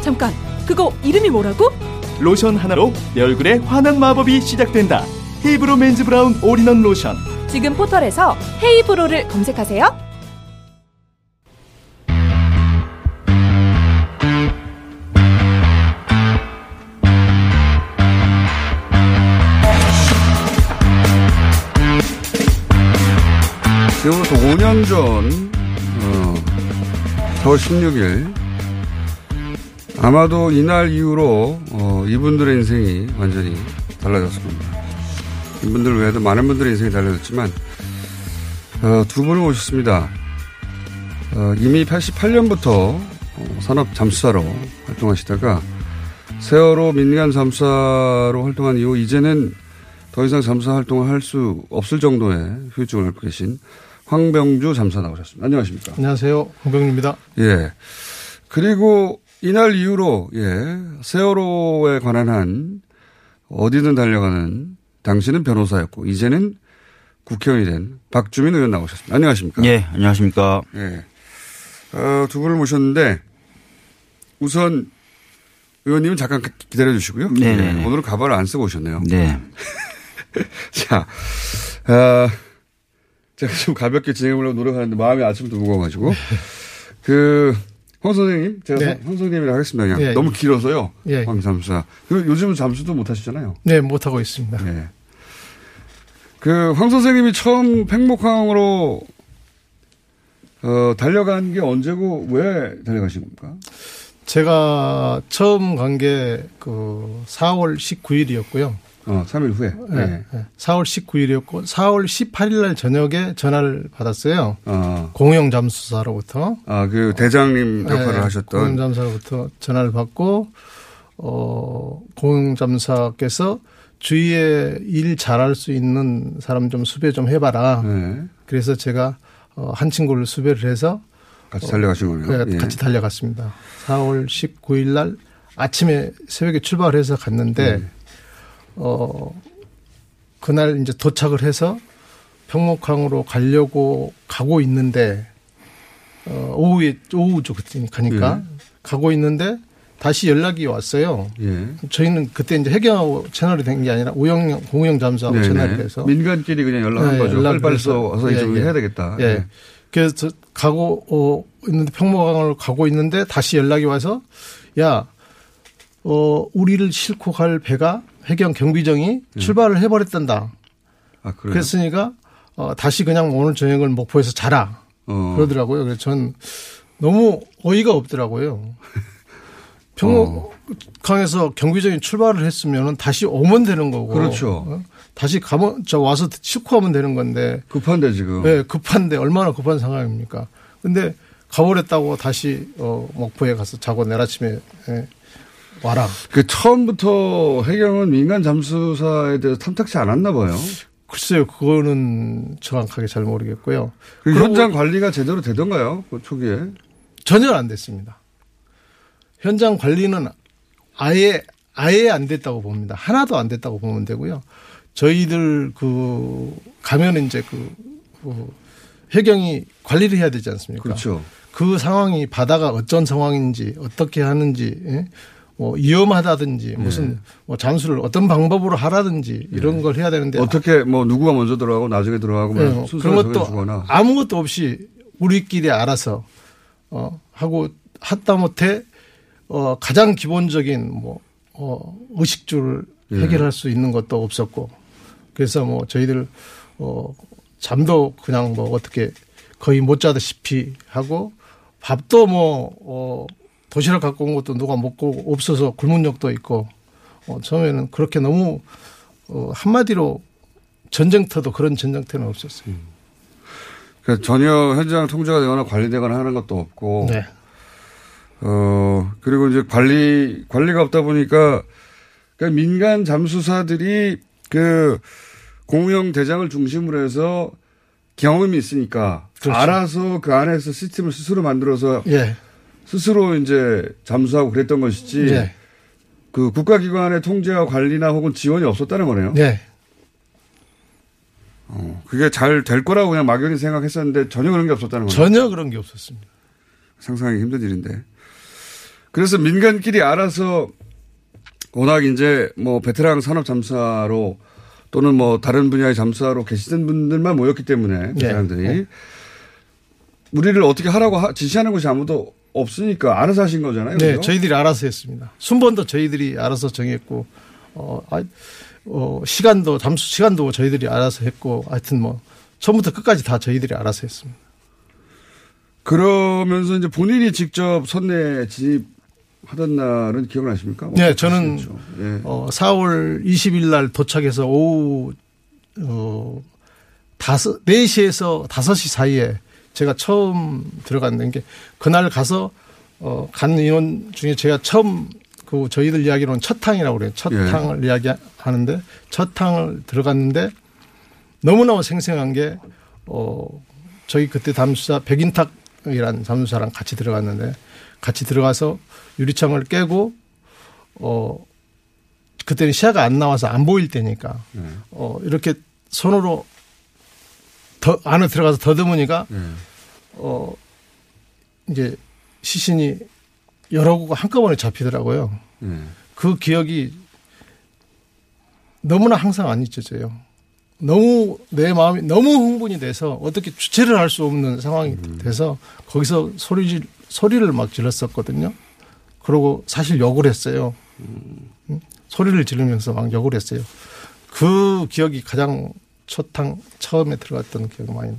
잠깐, 그거 이름이 뭐라고?
로션 하나로 내 얼굴에 환한 마법이 시작된다 헤이브로 맨즈 브라운 올인원 로션
지금 포털에서 헤이브로를 검색하세요.
지금부터 5년 전, 어, 4월 16일, 아마도 이날 이후로, 어, 이분들의 인생이 완전히 달라졌을 겁니다. 이분들 외에도 많은 분들의 인생이 달라졌지만, 어, 두 분을 모셨습니다. 어, 이미 88년부터 어, 산업 잠수사로 활동하시다가 세월호 민간 잠수사로 활동한 이후 이제는 더 이상 잠수사 활동을 할 수 없을 정도의 후유증을 앓고 계신 황병주 잠사 나오셨습니다. 안녕하십니까?
안녕하세요. 황병주입니다.
예. 그리고 이날 이후로 예 세월호에 관한 한 어디든 달려가는 당신은 변호사였고 이제는 국회의원이 된 박주민 의원 나오셨습니다. 안녕하십니까?
예, 안녕하십니까?
예. 어, 두 분을 모셨는데 우선 의원님은 잠깐 기다려 주시고요.
네네.
예, 오늘은 가발을 안 쓰고 오셨네요.
네.
자, 어, 제가 좀 가볍게 진행하려고 노력하는데 마음이 아침부터 무거워가지고 그. 황 선생님, 제가
네.
황 선생님이라 하겠습니다. 그냥
예,
너무
예.
길어서요.
예.
황 잠수사. 그 요즘은 잠수도 못 하시잖아요.
네, 못 하고 있습니다.
네. 그, 황 선생님이 처음 팽목항으로, 어, 달려간 게 언제고, 왜 달려가신 겁니까?
제가 처음 간 게 그 4월 19일이었고요.
어, 3일 후에.
네. 4월 19일이었고 4월 18일 날 저녁에 전화를 받았어요.
어.
공영 잠수사로부터.
아, 그 대장님 역할을
네,
하셨던.
공영 잠수사로부터 전화를 받고 어 공영 잠수사께서 주위에 일 잘할 수 있는 사람 좀 수배 좀 해봐라.
네.
그래서 제가 어, 한 친구를 수배를 해서
같이 달려가신 거네요.
네,
예.
같이 달려갔습니다. 4월 19일 날 아침에 새벽에 출발을 해서 갔는데
네.
어 그날 이제 도착을 해서 평목항으로 가려고 가고 있는데 어 오후에 오후죠 그때 가니까
네.
가고 있는데 다시 연락이 왔어요.
예.
저희는 그때 이제 해경하고 채널이 된 게 아니라 우영 공영 잠수하고
네네.
채널이 돼서
민간끼리 그냥 연락한
네,
거죠.
연락을
빨리
해서.
써서 이제
예, 예.
해야 되겠다.
예.
예.
그래서 저 가고 어 있는데 평모강을 가고 있는데 다시 연락이 와서 야, 어 우리를 싣고 갈 배가 해경 경비정이 출발을 해버렸단다.
음. 아, 그래요?
그랬으니까 어 다시 그냥 오늘 저녁을 목포에서 자라.
어.
그러더라고요. 그래서 전 너무 어이가 없더라고요. 평목강에서 경비정이 출발을 했으면 다시 오면 되는 거고.
그렇죠.
어? 다시 가면 저 와서 싣고 하면 되는 건데.
급한데 지금.
네, 급한데 얼마나 급한 상황입니까? 근데 가버렸다고 다시 어 목포에 가서 자고 내일 아침에 예, 와라.
그 처음부터 해경은 민간 잠수사에 대해서 탐탁치 않았나 봐요.
글쎄요, 그거는 정확하게 잘 모르겠고요.
그 현장 관리가 제대로 되던가요? 그 초기에.
전혀 안 됐습니다. 현장 관리는 아예 아예 안 됐다고 봅니다. 하나도 안 됐다고 보면 되고요. 저희들 그 가면 이제 그, 그 해경이 관리를 해야 되지 않습니까?
그렇죠.
그 상황이 바다가 어떤 상황인지 어떻게 하는지 예? 뭐 위험하다든지 무슨 뭐 잠수를 어떤 방법으로 하라든지 이런 걸 해야 되는데
어떻게 뭐 누구가 먼저 들어가고 나중에 들어가고 뭐
예,
순서를
그런 것도
정해주거나.
아무것도 없이 우리끼리 알아서 어 하고 하다 못해 어 가장 기본적인 뭐 어, 의식주를
예.
해결할 수 있는 것도 없었고 그래서 뭐 저희들 어 잠도 그냥 뭐 어떻게 거의 못 자다시피 하고 밥도 뭐 어, 도시락 갖고 온 것도 누가 먹고 없어서 굶은 적도 있고 어, 처음에는 그렇게 너무 어, 한마디로 전쟁터도 그런 전쟁터는 없었어요.
그러니까 전혀 현장 통제가 되거나 관리되거나 하는 것도 없고
네.
어 그리고 이제 관리 관리가 없다 보니까 그러니까 민간 잠수사들이 그 공영 대장을 중심으로 해서 경험이 있으니까
그렇죠.
알아서 그 안에서 시스템을 스스로 만들어서
예.
스스로 이제 잠수하고 그랬던 것이지
예.
그 국가기관의 통제와 관리나 혹은 지원이 없었다는 거네요.
네.
어, 그게 잘 될 거라고 그냥 막연히 생각했었는데 전혀 그런 게 없었다는 거예요.
전혀 그런 게 없었습니다.
상상하기 힘든 일인데. 그래서 민간끼리 알아서 워낙 이제 뭐 베테랑 산업 잠수사로 또는 뭐 다른 분야의 잠수사로 계시던 분들만 모였기 때문에 그
네.
사람들이
네.
우리를 어떻게 하라고 하- 지시하는 곳이 아무도 없으니까 알아서 하신 거잖아요.
네,
그죠?
저희들이 알아서 했습니다. 순번도 저희들이 알아서 정했고, 어, 아, 어, 시간도, 잠수 시간도 저희들이 알아서 했고, 하여튼 뭐, 처음부터 끝까지 다 저희들이 알아서 했습니다.
그러면서 이제 본인이 직접 선내 진입하던 날은 기억나십니까? 뭐
네, 저는?
예.
어, 4월 20일 날 도착해서 오후 어 다섯 4시에서 5시 사이에 제가 처음 들어갔는 게 그날 가서 어, 간 인원 중에 제가 처음 그 저희들 이야기로는 첫 탕이라고 그래요. 첫
예.
탕을 이야기하는데 첫 탕을 들어갔는데 너무너무 생생한 게 어, 저희 그때 잠수사 백인탁이라는 잠수사랑 같이 들어갔는데 같이 들어가서 유리창을 깨고 어 그때는 시야가 안 나와서 안 보일 때니까 어 이렇게 손으로 더 안에 들어가서 더듬으니까 어 이제 시신이 여러 구가 한꺼번에 잡히더라고요. 그 기억이 너무나 항상 안 잊혀져요. 너무 내 마음이 너무 흥분이 돼서 어떻게 주체를 할 수 없는 상황이 돼서 거기서 소리 소리를 막 질렀었거든요. 그러고 사실 욕을 했어요. 음, 소리를 지르면서 막 욕을 했어요. 그 기억이 가장 초탕 처음에 들어갔던 기억이 많이 나.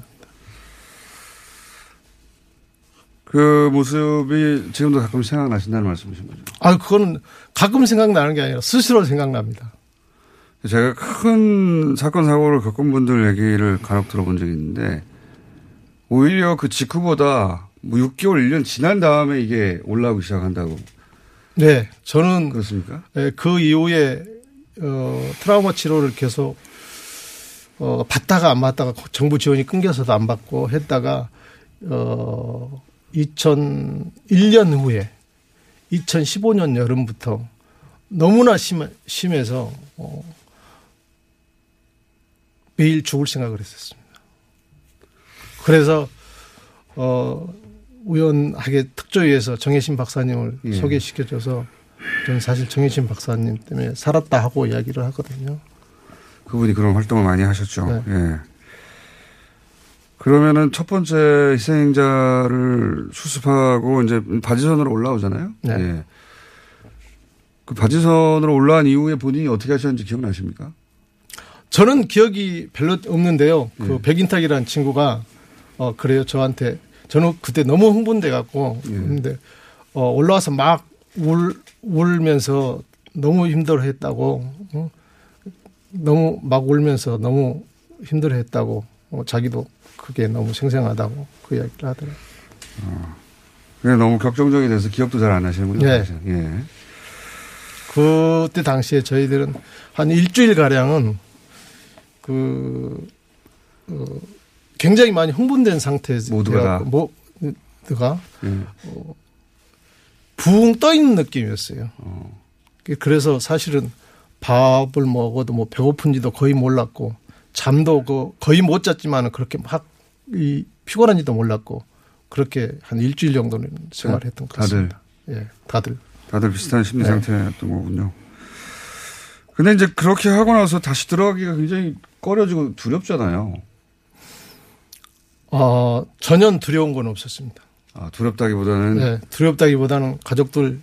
그 모습이 지금도 가끔 생각나신다는 말씀이신 거죠.
아, 그거는 가끔 생각나는 게 아니라 스스로 생각납니다.
제가 큰 사건 사고를 겪은 분들 얘기를 간혹 들어본 적이 있는데 오히려 그 직후보다 뭐 6개월 1년 지난 다음에 이게 올라오기 시작한다고.
네, 저는
그렇습니까?
네, 그 이후에 어, 트라우마 치료를 계속 어, 받다가 안 받다가 정부 지원이 끊겨서도 안 받고 했다가 어, 2001년 후에 2015년 여름부터 너무나 심, 심해서 어, 매일 죽을 생각을 했었습니다. 그래서 어, 우연하게 특조위에서 정혜신 박사님을
예.
소개시켜줘서 저는 사실 정혜신 박사님 때문에 살았다 하고 이야기를 하거든요.
그분이 그런 활동을 많이 하셨죠.
네.
예. 그러면은 첫 번째 희생자를 수습하고 이제 바지선으로 올라오잖아요.
네.
예. 그 바지선으로 올라온 이후에 본인이 어떻게 하셨는지 기억나십니까?
저는 기억이 별로 없는데요. 그
예.
백인탁이라는 친구가 어 그래요 저한테 저는 그때 너무 흥분돼 갖고
예.
근데 어 올라와서 막 울 울면서 너무 힘들어했다고 어? 너무 막 울면서 너무 힘들어했다고 어, 자기도 그게 너무 생생하다고 그 이야기를 하더라고요.
그게 너무 격정적이 돼서 기억도 잘안 나시는군요.
네.
예.
그때 당시에 저희들은 한 일주일 가량은 그 어, 굉장히 많이 흥분된 상태에서
모두가
모두가
예.
붕떠 있는 느낌이었어요. 그래서 사실은 밥을 먹어도 뭐 배고픈지도 거의 몰랐고 잠도 그 거의 못 잤지만 그렇게 막 이 피곤한지도 몰랐고 그렇게 한 일주일 정도는 생활했던 것
다들.
같습니다. 예, 다들.
다들 비슷한 심리
네.
상태였던 거군요. 근데 이제 그렇게 하고 나서 다시 들어가기가 굉장히 꺼려지고 두렵잖아요.
어, 전혀 두려운 건 없었습니다.
아, 두렵다기보다는
네, 두렵다기보다는 가족들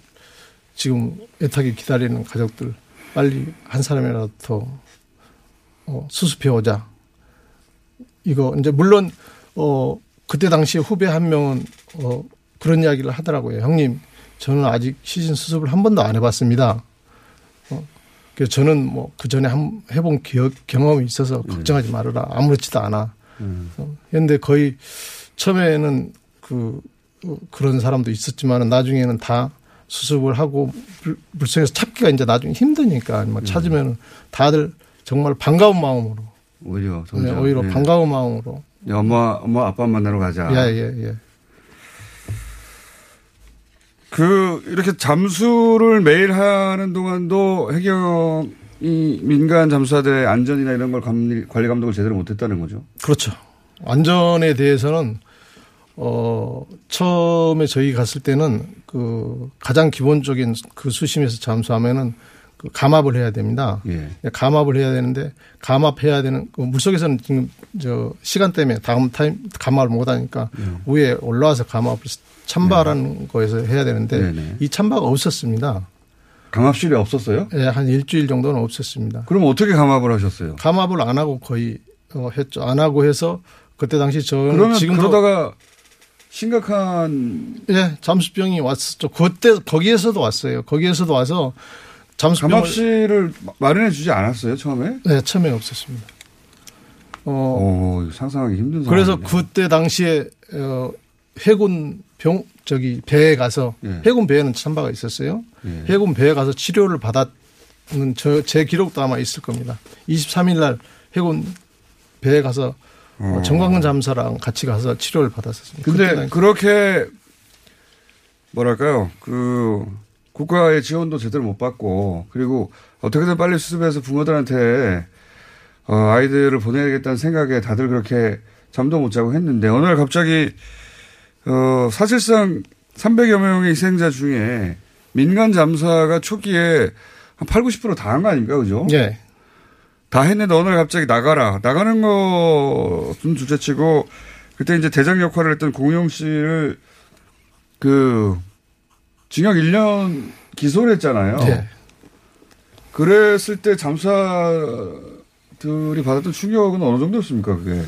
지금 애타게 기다리는 가족들 빨리 한 사람이라도 더 어, 수습해 오자. 이거 이제 물론 어 그때 당시에 후배 한 명은 어 그런 이야기를 하더라고요. 형님, 저는 아직 시신 수습을 한 번도 안 해봤습니다. 어, 그래서 저는 뭐 그 전에 한 해본 기억 경험이 있어서 걱정하지 말아라. 아무렇지도 않아. 어, 그런데 거의 처음에는 그 어, 그런 사람도 있었지만은 나중에는 다 수습을 하고 물- 물속에서 찾기가 이제 나중에 힘드니까 뭐 찾으면 다들 정말 반가운 마음으로
오히려
네, 오히려
예.
반가운 마음으로
예, 엄마 엄마 아빠 만나러 가자.
예예 예.
그 이렇게 잠수를 매일 하는 동안도 해경이 민간 잠수사들의 안전이나 이런 걸 관리, 관리 감독을 제대로 못했다는 거죠.
그렇죠. 안전에 대해서는 어 처음에 저희 갔을 때는 그 가장 기본적인 그 수심에서 잠수하면은 그 감압을 해야 됩니다.
예.
감압을 해야 되는데 감압해야 되는 그 물속에서는 지금 저 시간 때문에 다음 타임 감압을 못 하니까 위에 올라와서 감압을 찬바라는 거에서 해야 되는데
네네.
이 찬바가 없었습니다.
감압실이 없었어요?
예, 한 일주일 정도는 없었습니다.
그럼 어떻게 감압을 하셨어요?
감압을 안 하고 거의 어, 했죠. 안 하고 해서 그때 당시 저는
그러면
지금도
그러다가 심각한
예, 잠수병이 왔었죠. 그때 거기에서도 왔어요. 거기에서도 와서 잠수병을
감압실을 마련해 주지 않았어요 처음에?
네, 처음에 없었습니다. 어,
오, 상상하기 힘든 상황.
그래서 그때 당시에 어, 해군 병 저기 배에 가서
예.
해군 배에는 참바가 있었어요.
예.
해군 배에 가서 치료를 받았는 저 제 기록도 아마 있을 겁니다. 23일 날 해군 배에 가서 어,
어.
정광근 잠사랑 같이 가서 치료를 받았었습니다.
근데 그렇게 뭐랄까요 그 국가의 지원도 제대로 못 받고 그리고 어떻게든 빨리 수습해서 부모들한테 어, 아이들을 보내야겠다는 생각에 다들 그렇게 잠도 못 자고 했는데 어느 날 갑자기 어, 사실상 300여 명의 희생자 중에 민간 잠사가 초기에 한 8, 90%다 한 거 아닙니까? 그죠?
예.
다 했는데 어느 날 갑자기 나가라. 나가는 것은 둘째 치고 그때 이제 대장 역할을 했던 공용 씨를 그 징역 1년 기소를 했잖아요.
네.
그랬을 때 잠사들이 받았던 충격은 어느 정도였습니까, 그게?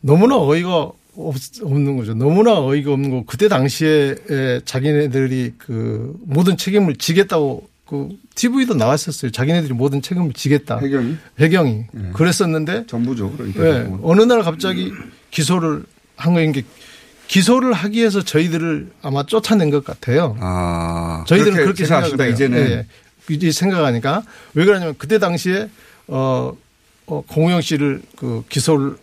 너무나 어이가 없, 없는 거죠. 너무나 어이가 없는 거. 그때 당시에 에, 자기네들이 그 모든 책임을 지겠다고 그 TV도 나왔었어요. 자기네들이 모든 책임을 지겠다.
해경이?
해경이. 그랬었는데
정부죠. 그러니까.
예, 어느 날 갑자기 기소를 한 거인 게 기소를 하기 위해서 저희들을 아마 쫓아낸 것 같아요.
아,
저희들은
그렇게
그렇게 해요.
이제는.
예, 예. 이제 생각하니까 왜 그러냐면 그때 당시에 어, 어 공영 씨를 그 기소를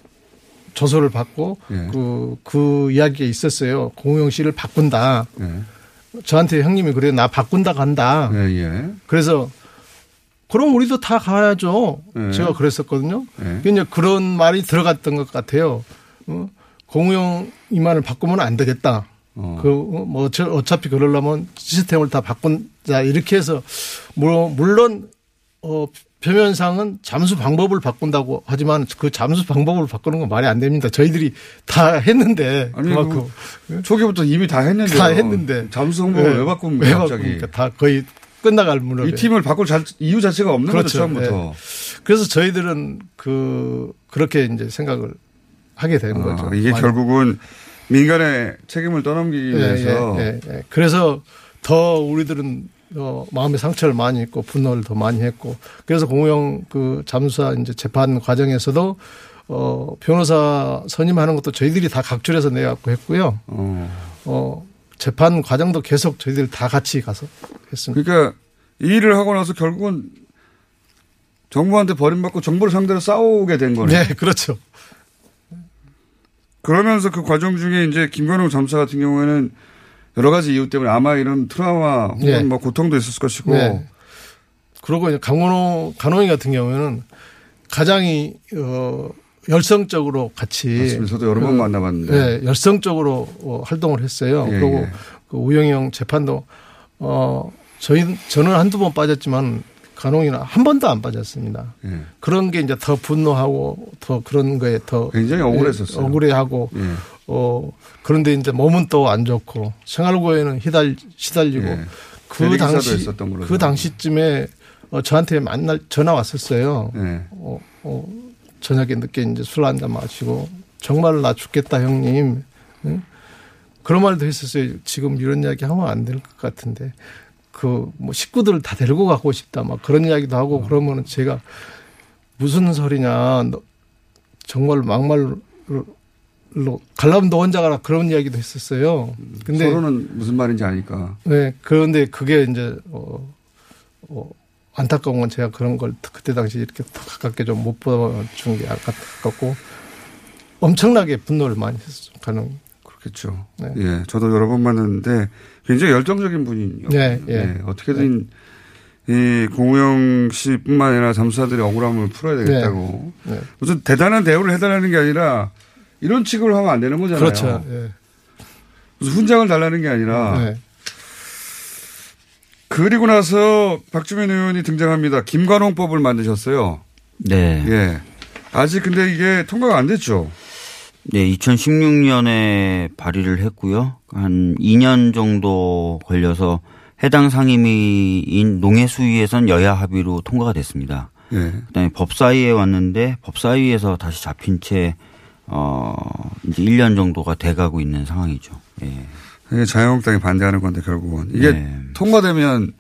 조서를 받고
예.
그, 그 이야기가 있었어요. 공영 씨를 바꾼다.
예.
저한테 형님이 그래요. 나 바꾼다 간다.
예, 예.
그래서 그럼 우리도 다 가야죠.
예.
제가 그랬었거든요.
예.
그냥 그런 말이 들어갔던 것 같아요. 어? 공용 이만을 바꾸면 안 되겠다.
어.
그뭐 어차피 그러려면 시스템을 다 바꾼다 이렇게 해서 뭐 물론 어 표면상은 잠수 방법을 바꾼다고 하지만 그 잠수 방법을 바꾸는 건 말이 안 됩니다. 저희들이 다 했는데
아니,
그만큼
그 초기부터 이미 다 했는데.
다 했는데
잠수 홍보를
네.
왜 바꾼
왜
갑자기?
다 거의 끝나갈 무렵에
이 팀을 바꿀 자, 이유 자체가 없는 거죠, 처음부터.
네. 그래서 저희들은 그 그렇게 이제 생각을 하게 되는 거죠.
아, 이게
많이.
결국은 민간의 책임을 떠넘기기
예,
위해서
예, 예, 예. 그래서 더 우리들은 어, 마음의 상처를 많이 했고 분노를 더 많이 했고 그래서 공영 그 잠수사 이제 재판 과정에서도 어, 변호사 선임하는 것도 저희들이 다 각출해서 내갖고 했고요. 어. 재판 과정도 계속 저희들 다 같이 가서 했습니다.
그러니까 이 일을 하고 나서 결국은 정부한테 버림받고 정부를 상대로 싸우게 된 거네요.
네, 그렇죠.
그러면서 그 과정 중에 이제 김건웅 잠사 같은 경우에는 여러 가지 이유 때문에 아마 이런 트라우마 혹은
네.
뭐 고통도 있었을 것이고
네. 그리고 이제 강원호 간호인 같은 경우에는 가장이 어 열성적으로 같이
맞습니다. 저도 여러 번
그,
만나봤는데.
네, 열성적으로 어, 활동을 했어요.
예,
그리고
예.
그 우영이 형 재판도 어 저희 저는 한두 번 빠졌지만 간홍이는 한 번도 안 빠졌습니다.
예.
그런 게 이제 더 분노하고 더 그런 거에 더
굉장히 억울했었어요.
예, 억울해하고
예.
어 그런데 이제 몸은 또 안 좋고 생활고에는 휘달 시달리고
예.
그 당시 그 당시쯤에 어, 저한테 만날 전화 왔었어요.
예.
어, 어, 저녁에 늦게 이제 술 한 잔 마시고 정말 나 죽겠다 형님. 응? 그런 말도 했었어요. 지금 이런 이야기 하면 안 될 것 같은데 그 뭐 식구들을 다 데리고 가고 싶다 막 그런 이야기도
어.
하고 그러면은 제가 무슨 소리냐 너 정말 막말로 갈라면 너 혼자 가라 그런 이야기도 했었어요. 근데
서로는 무슨 말인지 아니까.
네 그런데 그게 이제 어, 어 안타까운 건 제가 그런 걸 그때 당시 이렇게 더 가깝게 좀 못 보여준 게 안타깝고 엄청나게 분노를 많이 했었죠. 가능.
그렇겠죠.
네.
예, 저도 여러 번 만났는데 굉장히 열정적인 분이요.
네, 예.
어떻게든 이 공우영 씨뿐만 아니라 잠수사들의 억울함을 풀어야 되겠다고.
네. 네.
무슨 대단한 대우를 해달라는 게 아니라 이런 취급을 하면 안 되는 거잖아요.
그렇죠. 예.
무슨 훈장을 달라는 게 아니라.
네.
그리고 나서 박주민 의원이 등장합니다. 김관홍법을 만드셨어요.
네.
예. 아직 근데 이게 통과가 안 됐죠.
네, 2016년에 발의를 했고요. 한 2년 정도 걸려서 해당 상임위인 농해수위에선 여야 합의로 통과가 됐습니다.
예.
그다음에 법사위에 왔는데 법사위에서 다시 잡힌 채 어, 이제 1년 정도가 돼가고 있는 상황이죠. 예.
이게 자유한국당이 반대하는 건데 결국은 이게
네.
통과되면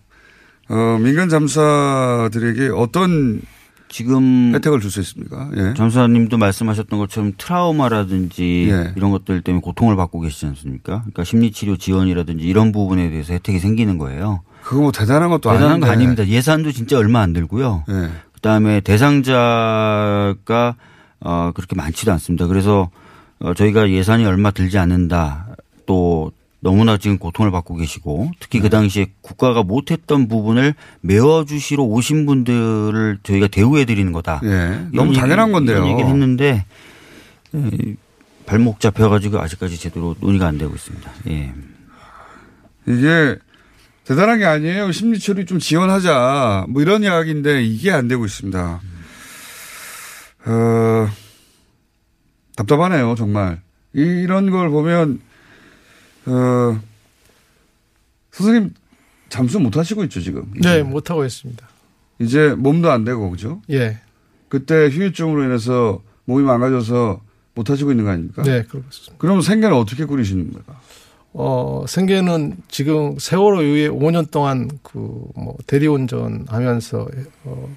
어, 민간 잠수사들에게 어떤
지금
혜택을 줄 수 있습니까? 예.
전사님도 말씀하셨던 것처럼 트라우마라든지
예.
이런 것들 때문에 고통을 받고 계시지 않습니까? 그러니까 심리치료 지원이라든지 이런 부분에 대해서 혜택이 생기는 거예요.
그거 뭐 대단한 것도
대단한
아닌데.
거 아닙니다. 예산도 진짜 얼마 안 들고요.
예.
그다음에 대상자가 어 그렇게 많지도 않습니다. 그래서 어 저희가 예산이 얼마 들지 않는다. 또 너무나 지금 고통을 받고 계시고 특히
네.
그 당시에 국가가 못했던 부분을 메워주시러 오신 분들을 저희가 대우해 드리는 거다.
예.
이런
너무
얘기-
당연한 건데요.
이런 얘기를 했는데 예, 발목 잡혀가지고 아직까지 제대로 논의가 안 되고 있습니다. 예.
이게 대단한 게 아니에요. 심리치료 좀 지원하자. 뭐 이런 이야기인데 이게 안 되고 있습니다. 어, 답답하네요. 정말. 이런 걸 보면, 어, 선생님 잠수 못 하시고 있죠, 지금.
네, 못 하고 있습니다.
이제 몸도 안 되고, 그죠?
예.
그때 휴유증으로 인해서 몸이 망가져서 못 하시고 있는 거 아닙니까?
네, 그렇습니다.
그럼 생계는 어떻게 꾸리시는 거예요?
어, 생계는 지금 세월호 이후에 5년 동안 그 뭐 대리운전 하면서 어,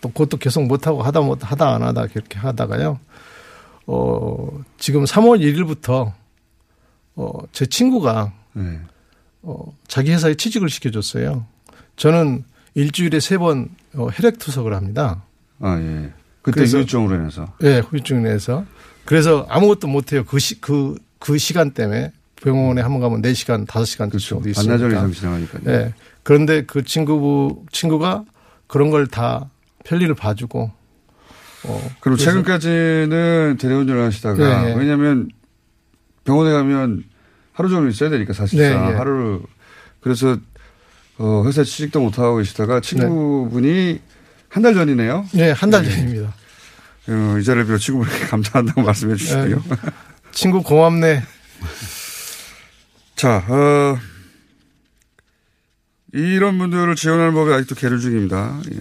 또 그것도 계속 못하고 하다 못 하다 안 하다 그렇게 하다가요. 어, 지금 3월 1일부터 어, 제 친구가
네.
어, 자기 회사에 취직을 시켜줬어요. 저는 일주일에 세 번 어, 혈액 투석을 합니다.
아, 예. 그때 휴유증으로 인해서.
예, 후유증 내서. 그래서 아무것도 못해요. 그 시, 그, 그 시간 때문에 병원에 한 번 가면 4시간, 5시간 정도 있으니까.
반나절 이상 지나가니까요.
예. 그런데 그 친구, 친구가 그런 걸 다 편리를 봐주고. 어, 그래서-
최근까지는 대리운전을 하시다가
네, 네.
왜냐하면 병원에 가면 하루 종일 있어야 되니까 사실상
네, 네.
하루 그래서 어, 회사 취직도 못 하고 계시다가 친구분이 한 달 전이네요.
네, 한 달 전입니다.
어, 이 자리를 빌어 친구분에게 감사한다고 말씀해 주시고요.
네. 친구 고맙네.
자, 어, 이런 분들을 지원하는 법이 아직도 계류 중입니다. 예.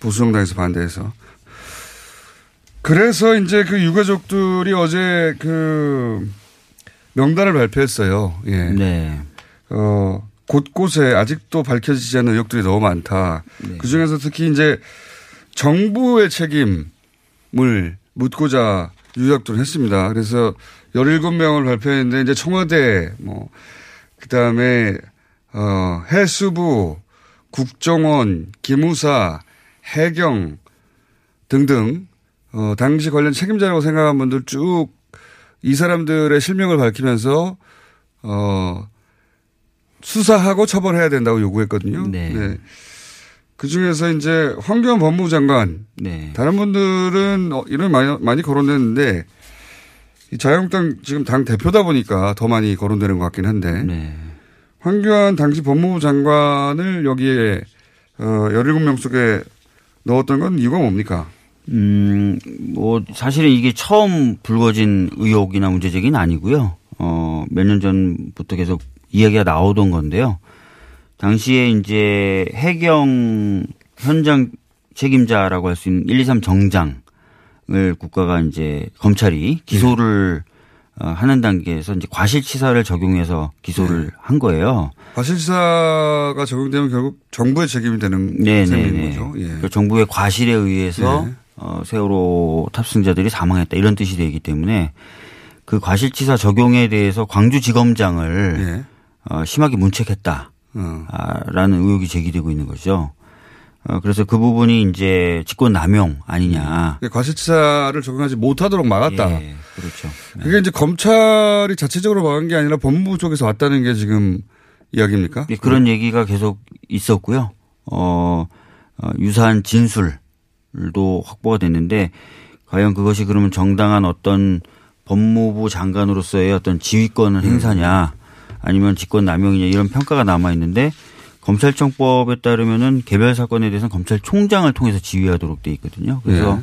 보수정당에서 반대해서. 그래서 이제 그 유가족들이 어제 그 명단을 발표했어요. 예.
네.
어, 곳곳에 아직도 밝혀지지 않는 의혹들이 너무 많다. 그 중에서 특히 이제 정부의 책임을 묻고자 유력들을 했습니다. 그래서 17명을 발표했는데 이제 청와대, 뭐, 그 다음에, 어, 해수부, 국정원, 기무사, 해경 등등, 어, 당시 관련 책임자라고 생각한 분들 쭉 이 사람들의 실명을 밝히면서, 어, 수사하고 처벌해야 된다고 요구했거든요.
네.
그 중에서 이제 황교안 법무부 장관.
네.
다른 분들은 어, 이름 많이, 많이 거론됐는데 이 자유한국당 지금 당 대표다 보니까 더 많이 거론되는 것 같긴 한데.
네.
황교안 당시 법무부 장관을 여기에 어, 17명 속에 넣었던 건 이유가 뭡니까?
음, 뭐, 사실은 이게 처음 불거진 의혹이나 문제제기는 아니고요. 어, 몇 년 전부터 계속 이야기가 나오던 건데요. 당시에 이제 해경 현장 책임자라고 할 수 있는 123 정장을 국가가 이제 검찰이 기소를 어, 하는 단계에서 이제 과실치사를 적용해서 기소를 한 거예요.
과실치사가 적용되면 결국 정부의 책임이 되는 셈인
네네네.
거죠. 예.
그 정부의 과실에 의해서
네.
어, 세월호 탑승자들이 사망했다 이런 뜻이 되기 때문에 그 과실치사 적용에 대해서 광주지검장을
예.
어, 심하게 문책했다라는
어.
의혹이 제기되고 있는 거죠. 어, 그래서 그 부분이 이제 직권 남용 아니냐.
예, 과실치사를 적용하지 못하도록 막았다.
예, 그렇죠.
그게 이제 검찰이 자체적으로 막은 게 아니라 법무부 쪽에서 왔다는 게 지금 이야기입니까?
예, 그런 얘기가 계속 있었고요. 어, 어, 유사한 진술 도 확보가 됐는데 과연 그것이 그러면 정당한 어떤 법무부 장관으로서의 어떤 지휘권을 행사냐 아니면 직권 남용이냐 이런 평가가 남아 있는데 검찰청법에 따르면은 개별 사건에 대해서는 검찰총장을 통해서 지휘하도록 돼 있거든요. 그래서
네.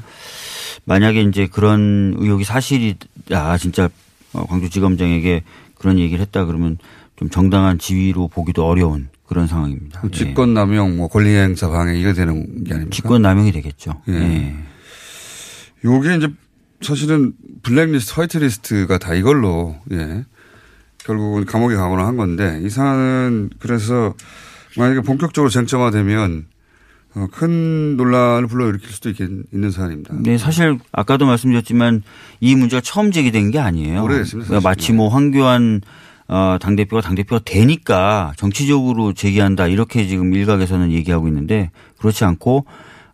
만약에 이제 그런 의혹이 사실이다 진짜 어, 광주지검장에게 그런 얘기를 했다 그러면 좀 정당한 지위로 보기도 어려운 그런 상황입니다. 예.
직권 남용, 뭐 권리행사 방해 이게 되는 게 아닙니까?
직권 남용이 되겠죠.
예.
예.
요게 이제 사실은 블랙리스트, 화이트리스트가 다 이걸로 예. 결국은 감옥에 가거나 한 건데 이 사안은 그래서 만약에 본격적으로 쟁점화되면 어, 큰 논란을 불러일으킬 수도 있겠, 있는 사안입니다.
네, 사실 아까도 말씀드렸지만 이 문제가 처음 제기된 게 아니에요.
오래됐습니다,
그러니까 마치 뭐 황교안 어, 당대표가 당대표가 되니까 정치적으로 제기한다 이렇게 지금 일각에서는 얘기하고 있는데 그렇지 않고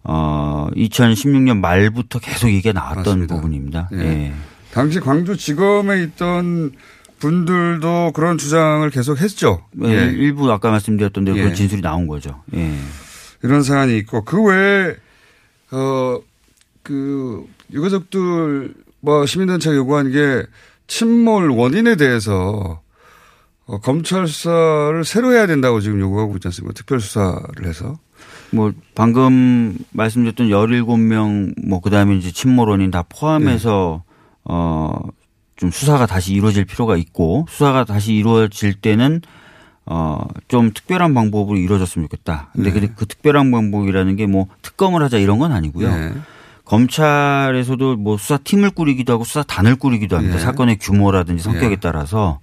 어, 2016년 말부터 계속 얘기가 나왔던
맞습니다.
부분입니다.
예.
예.
당시 광주지검에 있던 분들도 그런 주장을 계속 했죠.
예,
예.
일부 아까 말씀드렸던 대로
예.
그런 진술이 나온 거죠. 예.
이런 사안이 있고 그 외에 어 그 유가족들 뭐 시민단체가 요구한 게 침몰 원인에 대해서 어, 검찰 수사를 새로 해야 된다고 지금 요구하고 있지 않습니까? 특별 수사를 해서
뭐 방금 말씀드렸던 17명 뭐 그다음에 이제 침몰원인 다 포함해서 어좀 수사가 다시 이루어질 필요가 있고 수사가 다시 이루어질 때는 어좀 특별한 방법으로 이루어졌으면 좋겠다. 근데
네.
그, 그 특별한 방법이라는 게 뭐 특검을 하자 이런 건 아니고요.
네.
검찰에서도 뭐 수사팀을 꾸리기도 하고 수사단을 꾸리기도 합니다.
네.
사건의 규모라든지 성격에
네.
따라서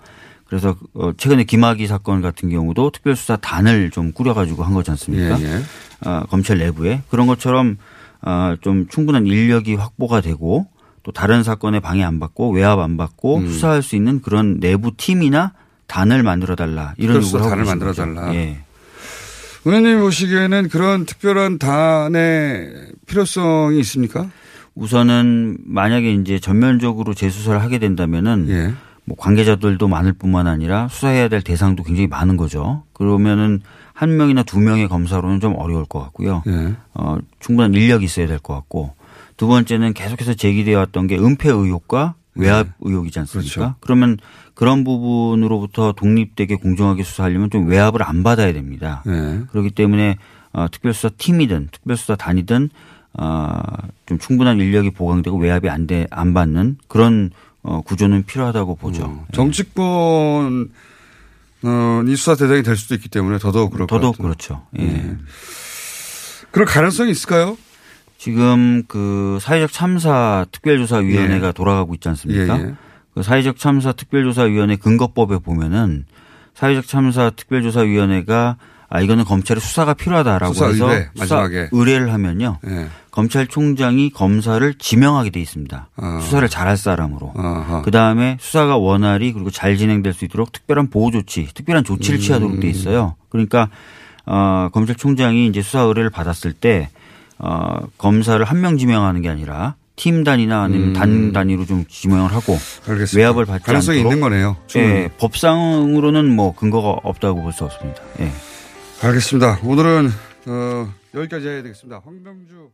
그래서 어, 최근에 김학의 사건 같은 경우도 특별수사단을 좀 꾸려가지고 한 거지 않습니까?
예, 예.
어, 검찰 내부에 그런 것처럼 어, 좀 충분한 인력이 확보가 되고 또 다른 사건에 방해 안 받고 외압 안 받고
음.
수사할 수 있는 그런 내부 팀이나 단을 만들어 달라 이런 요구를 하고 계신
만들어. 달라.
예.
의원님 보시기에는 그런 특별한 단의 필요성이 있습니까?
우선은 만약에 이제 전면적으로 재수사를 하게 된다면은
예.
뭐 관계자들도 많을 뿐만 아니라 수사해야 될 대상도 굉장히 많은 거죠. 그러면은 한 명이나 두 명의 검사로는 좀 어려울 것 같고요.
예.
어, 충분한 인력이 있어야 될 것 같고 두 번째는 계속해서 제기되어 왔던 게 은폐 의혹과 외압 의혹이지 않습니까?
네. 그렇죠.
그러면 그런 부분으로부터 독립되게 공정하게 수사하려면 좀 외압을 안 받아야 됩니다.
예.
그렇기 때문에 어, 특별수사 팀이든 특별수사 단이든 어, 좀 충분한 인력이 보강되고 외압이 안, 돼, 안 받는 그런 어, 구조는 필요하다고 보죠.
어, 정치권 어, 이 수사 대상이 될 수도 있기 때문에 더더욱 것
더더욱. 그렇죠. 예.
그럴 가능성이 있을까요?
지금 그 사회적 참사 특별조사위원회가
예.
돌아가고 있지 않습니까?
예, 예.
그 사회적 참사 특별조사위원회 근거법에 보면은 사회적 참사 특별조사위원회가 아 이거는 검찰의 수사가 필요하다라고
수사
해서
의뢰,
수사
마지막에.
의뢰를 하면요.
예.
검찰총장이 검사를 지명하게 돼 있습니다.
어.
수사를 잘할 사람으로.
어허.
그 다음에 수사가 원활히 그리고 잘 진행될 수 있도록 특별한 보호 조치, 특별한 조치를 취하도록 돼 있어요. 그러니까 어, 검찰총장이 이제 수사 의뢰를 받았을 때 어, 검사를 한 명 지명하는 게 아니라 팀 단위나 아니면
음.
단 단위로 좀 지명을 하고
알겠습니다.
외압을 받지
가능성이
않도록
있는 거네요.
예, 법상으로는 뭐 근거가 없다고 볼 수 없습니다. 예.
알겠습니다. 오늘은 어, 여기까지 해야 되겠습니다. 황병주